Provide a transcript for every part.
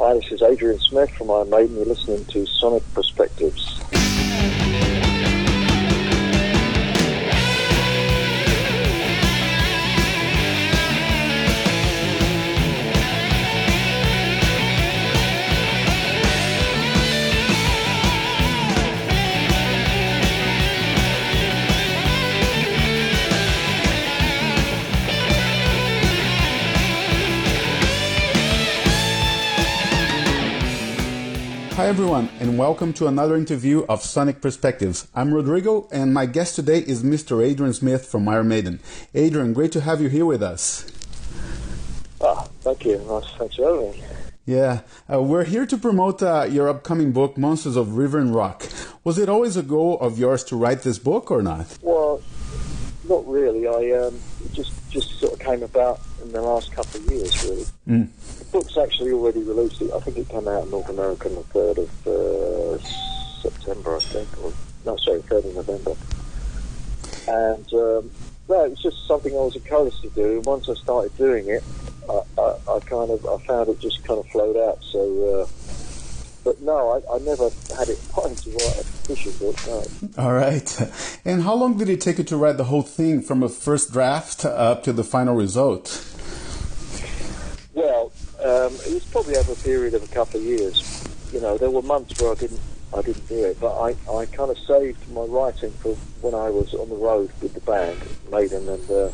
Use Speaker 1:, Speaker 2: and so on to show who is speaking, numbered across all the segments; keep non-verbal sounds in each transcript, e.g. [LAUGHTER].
Speaker 1: Hi, this is Adrian Smith from Iron Maiden. You're listening to Sonic Perspectives.
Speaker 2: Hi, everyone, and welcome to another interview of Sonic Perspectives. I'm Rodrigo, and my guest today is Mr. Adrian Smith from Iron Maiden. Adrian, great to have you here with us.
Speaker 1: Ah, thank you. Nice. Thanks for having me.
Speaker 2: Yeah, uh, we're here to promote uh, your upcoming book, Monsters of River and Rock. Was it always a goal of yours to write this book or not?
Speaker 1: Well, not really. I um, it just just sort of came about in the last couple of years, really.
Speaker 2: Mm.
Speaker 1: The book's actually already released. I think it came out in North America on the third of uh, September, I think, or no, sorry, third of November. And um, no, it's just something I was encouraged to do. And once I started doing it, I, I, I kind of I found it just kind of flowed out. So. Uh, but no, I, I never had it [LAUGHS] mind to write a fishing book. No.
Speaker 2: All right. And how long did it take you to write the whole thing from a first draft up to the final result?
Speaker 1: Well, um, it was probably over a period of a couple of years. You know, there were months where I didn't, I didn't do it, but I, I kind of saved my writing for when I was on the road with the band, Maiden, and uh,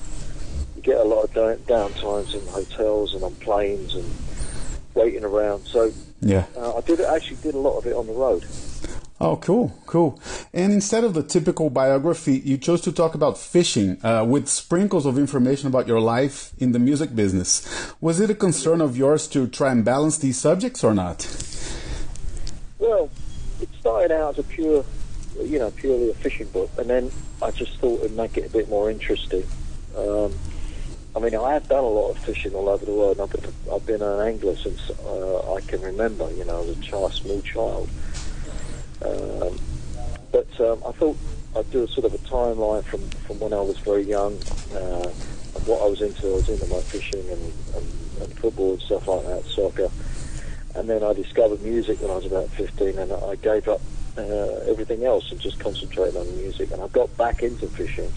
Speaker 1: you get a lot of down, downtimes in hotels and on planes and waiting around. So
Speaker 2: Yeah.
Speaker 1: uh, I did actually did a lot of it on the road.
Speaker 2: Oh, cool, cool. And instead of the typical biography, you chose to talk about fishing uh, with sprinkles of information about your life in the music business. Was it a concern of yours to try and balance these subjects or not?
Speaker 1: Well, it started out as a pure, you know, purely a fishing book, and then I just thought it'd make it a bit more interesting. Um, I mean, I have done a lot of fishing all over the world. I've been, I've been an angler since uh, I can remember, you know, as a child, small child. Um, but um, I thought I'd do a sort of a timeline from, from when I was very young uh, and what I was into. I was into my fishing and, and, and football and stuff like that, soccer. And then I discovered music when I was about 15 and I gave up uh, everything else and just concentrated on music. And I got back into fishing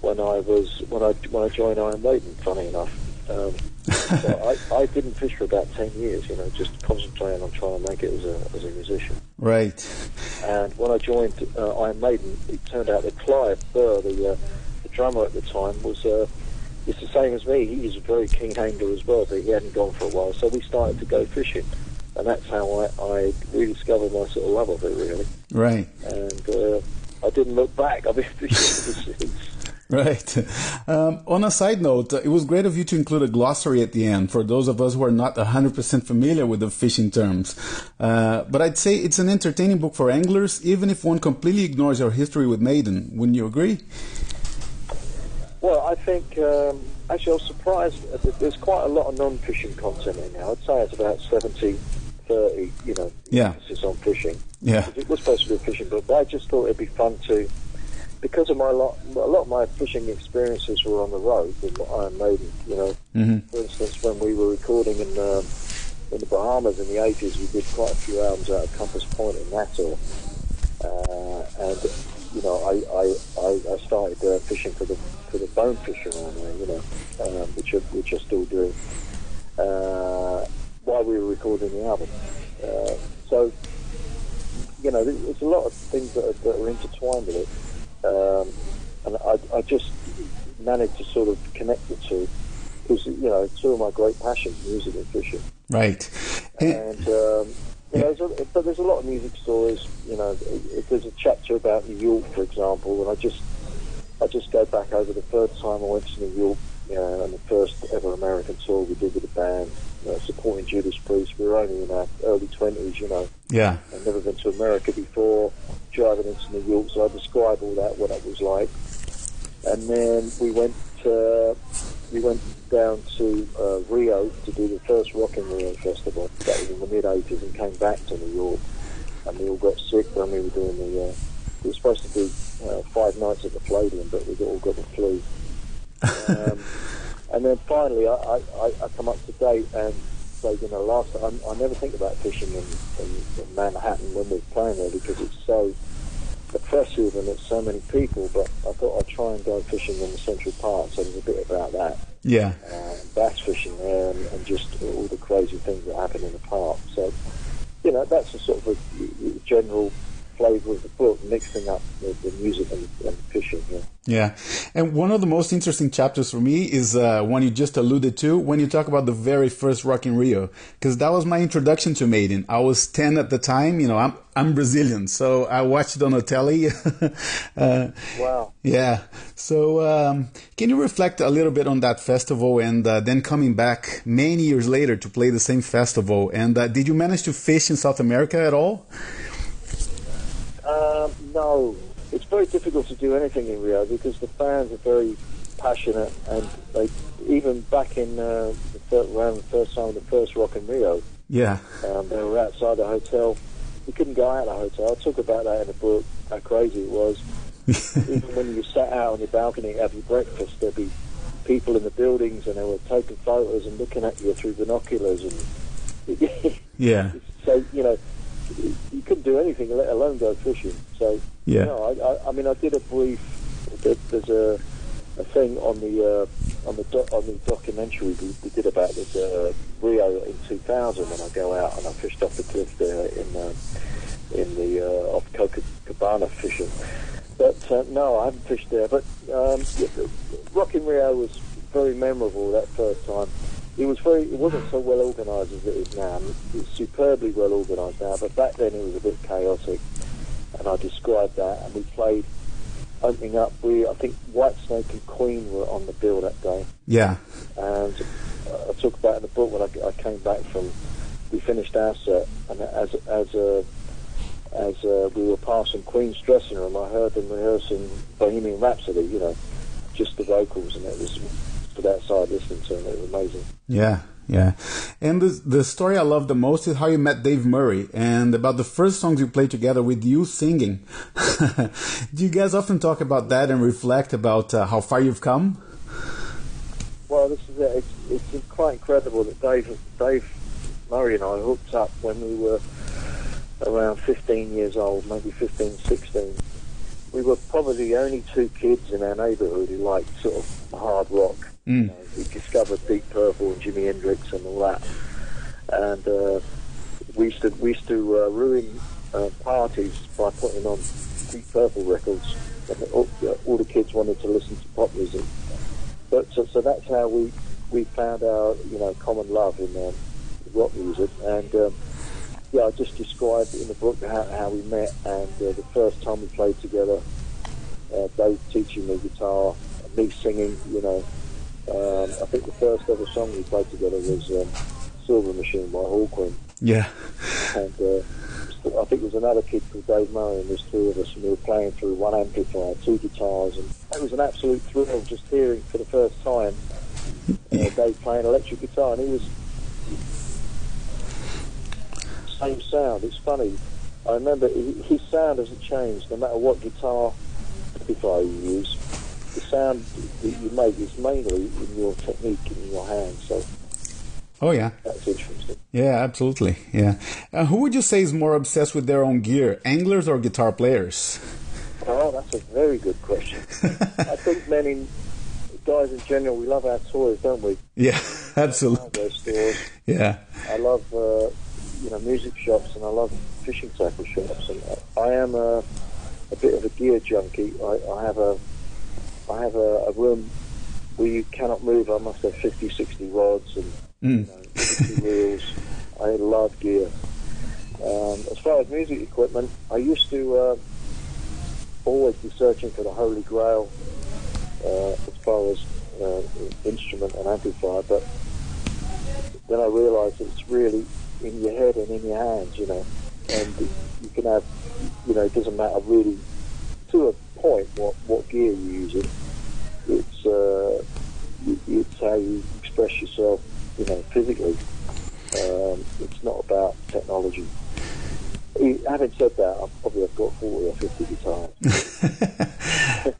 Speaker 1: when I was when I when I joined Iron Maiden. Funny enough, um, [LAUGHS] so I, I didn't fish for about ten years. You know, just concentrating on trying to make it as a as a musician.
Speaker 2: Right.
Speaker 1: And when I joined uh, Iron Maiden, it turned out that Clive Burr, the uh, the drummer at the time, was. Uh, it's the same as me. He was a very keen angler as well, but he hadn't gone for a while. So we started to go fishing, and that's how I, I rediscovered my sort of love of it, really.
Speaker 2: Right.
Speaker 1: And uh, I didn't look back. I've been fishing ever [LAUGHS] since. [LAUGHS]
Speaker 2: Right. Um, on a side note, uh, it was great of you to include a glossary at the end for those of us who are not 100% familiar with the fishing terms. Uh, but I'd say it's an entertaining book for anglers, even if one completely ignores your history with Maiden. Wouldn't you agree?
Speaker 1: Well, I think um, actually I was surprised that there's quite a lot of non-fishing content in there. I'd say it's about 70, 30, you know,
Speaker 2: Yeah.
Speaker 1: emphasis on fishing.
Speaker 2: Yeah.
Speaker 1: It was supposed to be a fishing book, but I just thought it'd be fun to, because of my lot, a lot of my fishing experiences were on the road with Iron Maiden. You know,
Speaker 2: Mhm.
Speaker 1: for instance, when we were recording in um, in the Bahamas in the 80s, we did quite a few albums out of Compass Point in Nassau, uh, and you know, I I, I, I started uh, fishing for the for the bonefish around there, you know, um, which I, which I still do. Uh, while we were recording the album, uh, so you know, there's there's a lot of things that are, that are intertwined with it, um, and I, I just managed to sort of connect the two because you know two of my great passions, music and fishing,
Speaker 2: Right. And,
Speaker 1: um, you know, there's a, but there's a lot of music stories. You know, if there's a chapter about New York, for example, and I just I just go back over the third time I went to New York, you know, and the first ever American tour we did with the band, you know, supporting Judas Priest. We were only in our early twenties, you know.
Speaker 2: yeah.
Speaker 1: I'd never been to America before, driving into New York, so I describe all that, what it was like. And then we went uh, we went down to uh, Rio to do the first Rock in Rio festival. That was in the mid 80s and came back to New York. And we all got sick when we were doing the. Uh, we were supposed to do uh, five nights at the Palladium, but we all got the flu. [LAUGHS] Um, and then finally, I, I, I- I come up to date and like you know, last I, I never think about fishing in, in, in Manhattan when we're playing there because it's so oppressive and it's so many people. But I thought I'd try and go fishing in the Central Park, so there's a bit about that.
Speaker 2: Yeah.
Speaker 1: Uh, bass fishing there and, and just all the crazy things that happen in the park. So, you know, that's a sort of a, a general flavour of the book, mixing up the, the music and, and fishing. Yeah.
Speaker 2: Yeah, and one of the most interesting chapters for me is uh, one you just alluded to when you talk about the very first Rock in Rio, because that was my introduction to Maiden. I was ten at the time. You know, I'm I'm Brazilian, so I watched Donatelli. [LAUGHS]
Speaker 1: uh, wow.
Speaker 2: Yeah. So, um, can you reflect a little bit on that festival, and uh, then coming back many years later to play the same festival? And uh, did you manage to fish in South America at all?
Speaker 1: Um, no, it's very difficult to do anything in Rio because the fans are very passionate, and they even back in uh, the third, around the first time of the first Rock in Rio,
Speaker 2: yeah,
Speaker 1: um, they were outside the hotel. We couldn't go out of the hotel. I talk about that in the book. How crazy it was. [LAUGHS] even when you sat out on your balcony your breakfast, there'd be people in the buildings, and they were taking photos and looking at you through binoculars, and [LAUGHS]
Speaker 2: yeah.
Speaker 1: So you know, you couldn't do anything, let alone go fishing. So
Speaker 2: yeah,
Speaker 1: know, I, I, I mean, I did a brief. There's a, a thing on the uh, on the do, on the documentary we, we did about this uh, Rio in 2000 when I go out and I fished off the cliff there in uh, in the uh, off Copacabana fishing. But uh, no, I haven't fished there. But um, Rock in Rio was very memorable that first time it was very it wasn't so well organised as it is now. It's superbly well organised now, but back then it was a bit chaotic, and I described that. And we played opening up. We I think Whitesnake and Queen were on the bill that day.
Speaker 2: Yeah,
Speaker 1: and uh, I talk about in the book when I, I came back from. We finished our set, and as as a as uh, we were passing Queen's dressing room, I heard them rehearsing Bohemian Rhapsody. You know, just the vocals, and it was stood outside listening to them. It was amazing.
Speaker 2: Yeah, yeah. And the the story I love the most is how you met Dave Murray and about the first songs you played together with you singing. [LAUGHS] Do you guys often talk about that and reflect about uh, how far you've come?
Speaker 1: Well, this is it. It's, it's quite incredible that Dave Dave Murray and I hooked up when we were around 15 years old, maybe 15, 16. We were probably the only two kids in our neighbourhood who liked sort of hard rock. Mm. You know, we discovered Deep Purple and Jimi Hendrix and all that, and uh, we used to we used to uh, ruin uh, parties by putting on Deep Purple records. And all, all, the kids wanted to listen to pop music, but so, so that's how we we found our you know common love in um, rock music and. Um, yeah, I just described in the book how, how we met and uh, the first time we played together. Uh, Dave teaching me guitar, me singing, you know. Um, I think the first ever song we played together was um, Silver Machine by Hawkwind.
Speaker 2: Yeah.
Speaker 1: And uh, I think there was another kid called Dave Murray, and there's three of us, and we were playing through one amplifier, two guitars, and it was an absolute thrill just hearing for the first time uh, Dave playing electric guitar, and he was same sound. It's funny. I remember his sound hasn't changed no matter what guitar amplifier you use. The sound that you make is mainly in your technique in your hands. So.
Speaker 2: Oh yeah,
Speaker 1: that's interesting.
Speaker 2: Yeah, absolutely. Yeah. Uh, who would you say is more obsessed with their own gear, anglers or guitar players?
Speaker 1: Oh, that's a very good question. [LAUGHS] I think many guys in general, we love our toys, don't we?
Speaker 2: Yeah, [LAUGHS] absolutely. Yeah.
Speaker 1: I love uh, you know music shops and I love fishing tackle shops and I am a, a bit of a gear junkie. I, I have a I have a, a, room where you cannot move. I must have 50, 60 rods and mm. you know, reels. I love gear. Um, as far as music equipment, I used to uh, always be searching for the holy grail uh, as far as uh, instrument and amplifier, but then I realised it's really in your head and in your hands, you know. And you can have, you know, it doesn't matter really to a point what, what gear you use it. It's, uh, it's how you express yourself, you know, physically. Um, it's not about technology. Having said that, I've probably have got 40 or 50 guitars. [LAUGHS]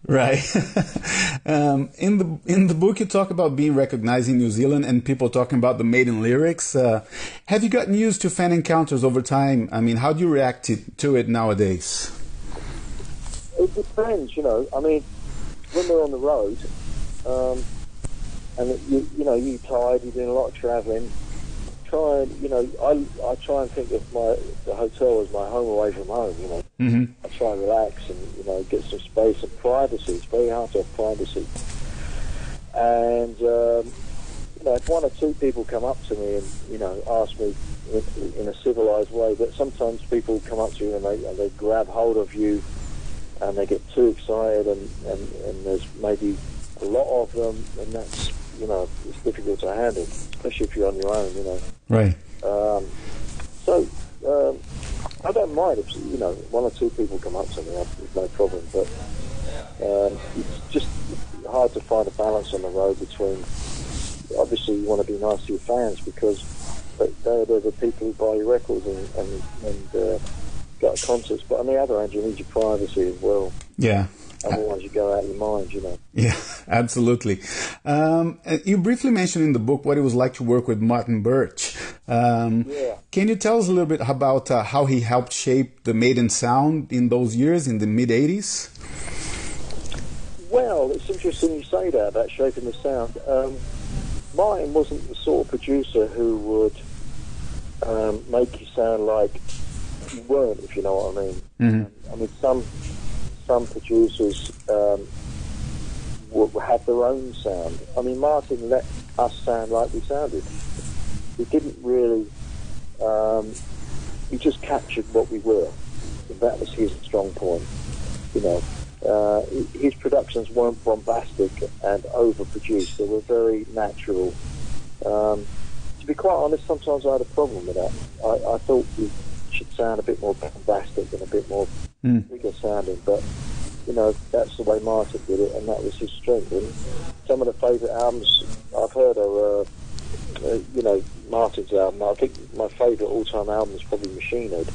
Speaker 2: Right. [LAUGHS] um, in the in the book, you talk about being recognized in New Zealand and people talking about the Maiden lyrics. Uh, have you gotten used to fan encounters over time? I mean, how do you react to, to it nowadays?
Speaker 1: It depends, you know. I mean, when we're on the road, um, and you you know you're tired, you're doing a lot of travelling. Try and you know I I try and think of my the hotel as my home away from home. You know,
Speaker 2: mm-hmm.
Speaker 1: I try and relax and you know get some space and privacy. It's very hard to have privacy. And um, you know, if one or two people come up to me and you know ask me in, in a civilized way, but sometimes people come up to you and they and they grab hold of you and they get too excited and, and, and there's maybe a lot of them and that's you know it's difficult to handle especially if you're on your own you know
Speaker 2: Right.
Speaker 1: um, so um, I don't mind if you know one or two people come up to me it's no problem but um, it's just hard to find a balance on the road between obviously you want to be nice to your fans because they- they're, they're the people who buy your records and, and, and uh, go to concerts but on the other hand you need your privacy as well
Speaker 2: Yeah.
Speaker 1: otherwise you go out of your mind you know
Speaker 2: Yeah, [LAUGHS] absolutely. Um, uh, you briefly mentioned in the book what it was like to work with Martin Birch. Um,
Speaker 1: Yeah.
Speaker 2: Can you tell us a little bit about uh, how he helped shape the Maiden sound in those years, in the mid 80s?
Speaker 1: Well, it's interesting you say that about shaping the sound. Um, Martin wasn't the sort of producer who would um, make you sound like you weren't, if you know what I mean.
Speaker 2: Mhm.
Speaker 1: I mean, some some producers um, will have their own sound. I mean, Martin let us sound like we sounded. He didn't really. Um, he just captured what we were. That was his strong point. You know, uh, his productions weren't bombastic and overproduced. They were very natural. Um, to be quite honest, sometimes I had a problem with that. I, I thought we should sound a bit more bombastic and a bit more
Speaker 2: Mm.
Speaker 1: bigger sounding, but you know that's the way Martin did it, and that was his strength. And some of the favourite albums I've heard are, uh, uh, you know, Martin's album. I think my favourite all-time album is probably Machine Head.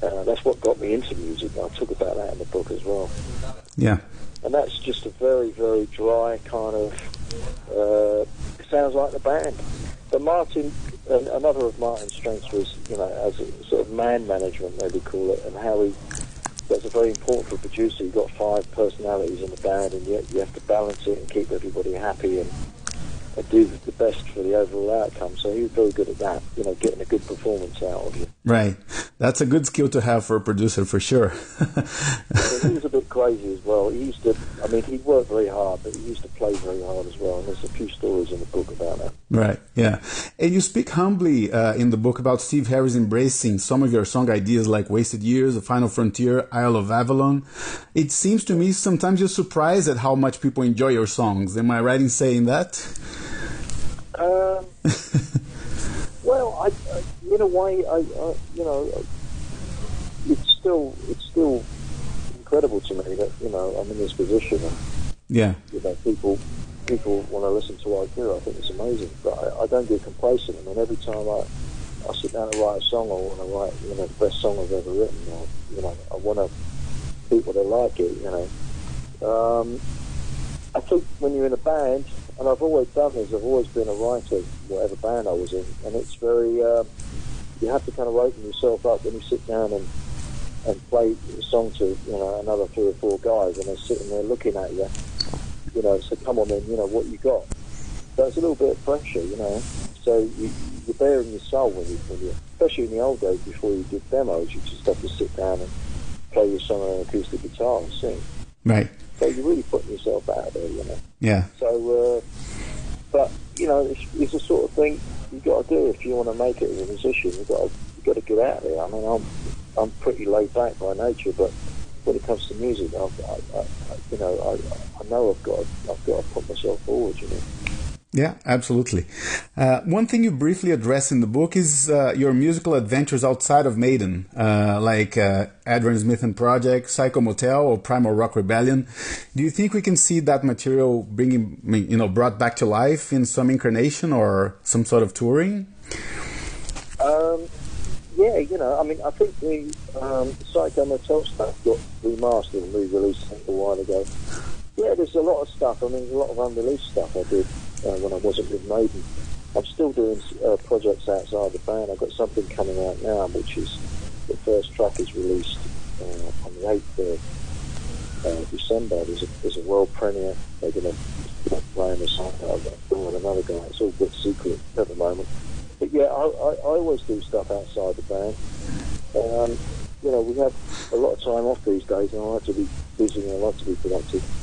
Speaker 1: Uh, that's what got me into music. I talk about that in the book as well
Speaker 2: Yeah.
Speaker 1: and that's just a very, very dry kind of. Uh, sounds like the band. But Martin, an another of Martin's strengths was, you know, as a sort of man management, maybe call it, and how he. That's a very important for a producer. You've got five personalities in the band, and yet you have to balance it and keep everybody happy and, and do the best for the overall outcome. So he was very good at that. You know, getting a good performance out of you.
Speaker 2: Right. That's a good skill to have for a producer, for sure.
Speaker 1: He was a bit crazy as well. He used to, I mean, he worked very hard, but he used to play very hard as well. And there's a few stories in the book about that.
Speaker 2: Right, yeah. And you speak humbly uh, in the book about Steve Harris embracing some of your song ideas like Wasted Years, The Final Frontier, Isle of Avalon. It seems to me sometimes you're surprised at how much people enjoy your songs. Am I right in saying that?
Speaker 1: Um, [LAUGHS] well, I, I, in a way, I, I, you know, it's still it's still incredible to me that you know I'm in this position and
Speaker 2: Yeah,
Speaker 1: you know people people want to listen to what I do. I think it's amazing, but I, I don't get complacent. I mean, every time I I sit down to write a song, I want to write you know the best song I've ever written. Or, you know, I want to people to like it. You know, um, I think when you're in a band, and I've always done this, I've always been a writer, whatever band I was in, and it's very, um, you have to kind of open yourself up when you sit down and, and play a song to, you know, another three or four guys, and they're sitting there looking at you, you know, so come on then, you know, what you got. So it's a little bit of pressure, you know. So you, you're bearing your soul when you, when you, especially in the old days before you did demos, you just have to sit down and play your song on an acoustic guitar and sing.
Speaker 2: right.
Speaker 1: So you're really putting yourself out there, you know.
Speaker 2: Yeah,
Speaker 1: So, uh, but you know, it's, it's the sort of thing you got to do if you want to make it as a musician. You got to you got to get out there. I mean, I'm I'm pretty laid back by nature, but when it comes to music, I've, I, I, you know, I, I know I've got to, I've got to put myself forward. You know.
Speaker 2: Yeah, absolutely. Uh, one thing you briefly address in the book is uh, your musical adventures outside of Maiden, uh, like uh, Adrian Smith and Project, Psycho Motel, or Primal Rock Rebellion. Do you think we can see that material bringing, you know, brought back to life in some incarnation or some sort of touring?
Speaker 1: Um, yeah, you know, I mean, I think the um, Psycho Motel stuff got remastered and re-released a while ago. Yeah, there's a lot of stuff. I mean, a lot of unreleased stuff I did uh, when I wasn't with Maiden. I'm still doing uh, projects outside the band. I've got something coming out now, which is the first track is released uh, on the 8th of uh, December. There's a, there's a world premiere. They're going to play in the song with another guy. It's all a bit secret at the moment. But yeah, I, I, I always do stuff outside the band. Um, you know, we have a lot of time off these days, and I like to be busy and I like to be productive.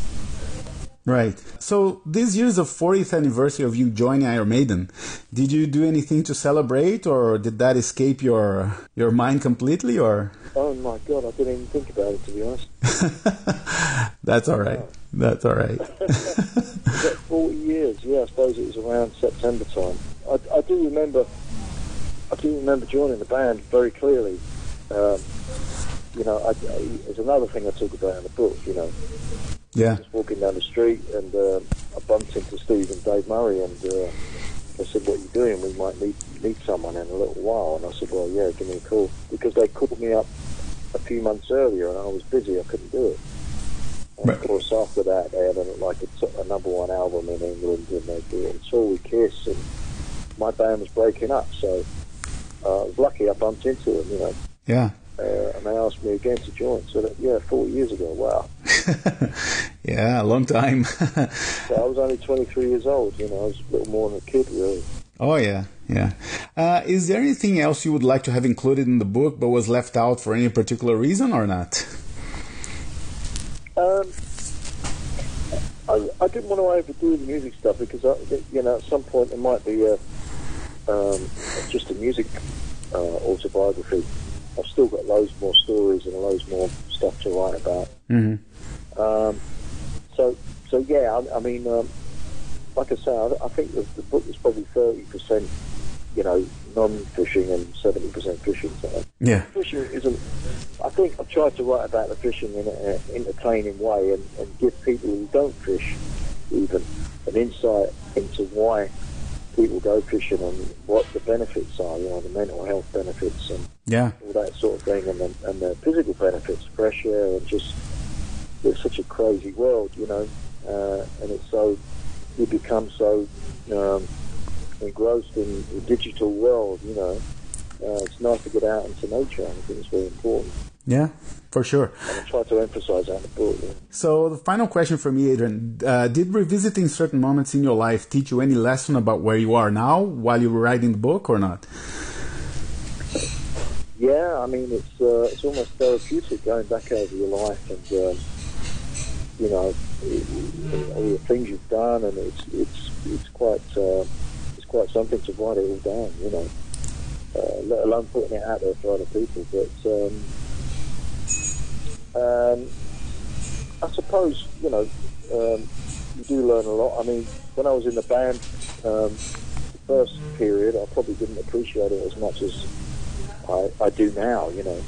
Speaker 2: Right. So this year is the 40th anniversary of you joining Iron Maiden. Did you do anything to celebrate, or did that escape your your mind completely? Or
Speaker 1: oh my god, I didn't even think about it to be honest. [LAUGHS]
Speaker 2: That's all right. That's all right. [LAUGHS]
Speaker 1: 40 years. Yeah, I suppose it was around September time. I, I do remember. I do remember joining the band very clearly. Um, you know, I, I, there's another thing I talk about in the book. You know,
Speaker 2: yeah.
Speaker 1: Just walking down the street and uh, I bumped into Steve and Dave Murray and uh, they said, what are you doing? We might need, need someone in a little while. And I said, well, yeah, give me a call. Because they called me up a few months earlier and I was busy. I couldn't do it. And of course, after that, they had a, like a, a number one album in England and they did Until We Kiss and my band was breaking up. So uh, I was lucky I bumped into them, you know.
Speaker 2: Yeah.
Speaker 1: Uh, and they asked me again to join. So that, yeah, four years ago. Wow. [LAUGHS]
Speaker 2: yeah, a long time. [LAUGHS]
Speaker 1: so I was only 23 years old. You know, I was a little more than a kid, really.
Speaker 2: Oh yeah, yeah. Uh, is there anything else you would like to have included in the book, but was left out for any particular reason, or not?
Speaker 1: Um, I, I didn't want to overdo the music stuff because I, you know at some point there might be a um, just a music uh, autobiography I've still got loads more stories and loads more stuff to write about.
Speaker 2: Mm-hmm.
Speaker 1: Um, so, so yeah, I, I mean, um, like I say, I, I think the, the, book is probably thirty percent, you know, non-fishing and seventy percent fishing. So
Speaker 2: yeah,
Speaker 1: fishing isn't. I think I've tried to write about the fishing in an entertaining way and, and give people who don't fish even an insight into why people go fishing and what the benefits are, you know, the mental health benefits and
Speaker 2: yeah,
Speaker 1: all that sort of thing, and the, and the physical benefits, fresh air, and just it's such a crazy world, you know, uh, and it's so you become so um, engrossed in the digital world, you know. Uh, it's nice to get out into nature. I think it's very important.
Speaker 2: Yeah, for sure.
Speaker 1: I try to emphasize that in the book. Yeah.
Speaker 2: So, the final question for me, Adrian uh, Did revisiting certain moments in your life teach you any lesson about where you are now while you were writing the book or not?
Speaker 1: Yeah, I mean, it's uh, it's almost therapeutic going back over your life and, um, you know, all the things you've done, and it's it's it's quite uh, it's quite something to write it all down, you know. Uh, let alone putting it out there for other people. But um, um, I suppose you know um, you do learn a lot. I mean, when I was in the band, um, the first period, I probably didn't appreciate it as much as I, I do now. You know,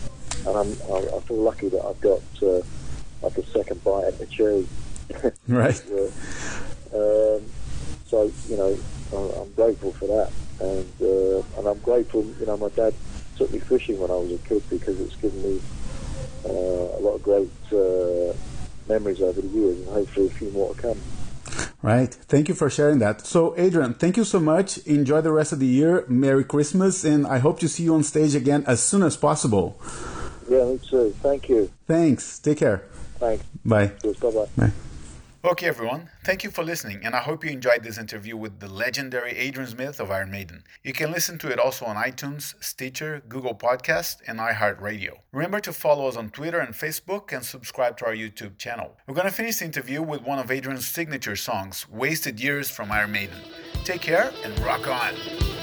Speaker 1: and I'm, I, I feel lucky that I've got uh, like a second bite at the cherry. [LAUGHS]
Speaker 2: right. [LAUGHS]
Speaker 1: um, so you know, I'm grateful for that, and uh, and I'm grateful. You know, my dad took me fishing when I was a kid because it's given me uh, a lot of great uh, memories over the years, and hopefully a few more to come.
Speaker 2: Right. Thank you for sharing that. So, Adrian, thank you so much. Enjoy the rest of the year. Merry Christmas, and I hope to see you on stage again as soon as possible.
Speaker 1: Yeah, me too. Thank you.
Speaker 2: Thanks. Take care.
Speaker 1: Thanks.
Speaker 2: Bye.
Speaker 1: Bye-bye.
Speaker 2: Bye. Okay, everyone. Thank you for listening, and I hope you enjoyed this interview with the legendary Adrian Smith of Iron Maiden. You can listen to it also on iTunes, Stitcher, Google Podcast, and iHeartRadio. Remember to follow us on Twitter and Facebook and subscribe to our YouTube channel. We're going to finish the interview with one of Adrian's signature songs, Wasted Years from Iron Maiden. Take care and rock on!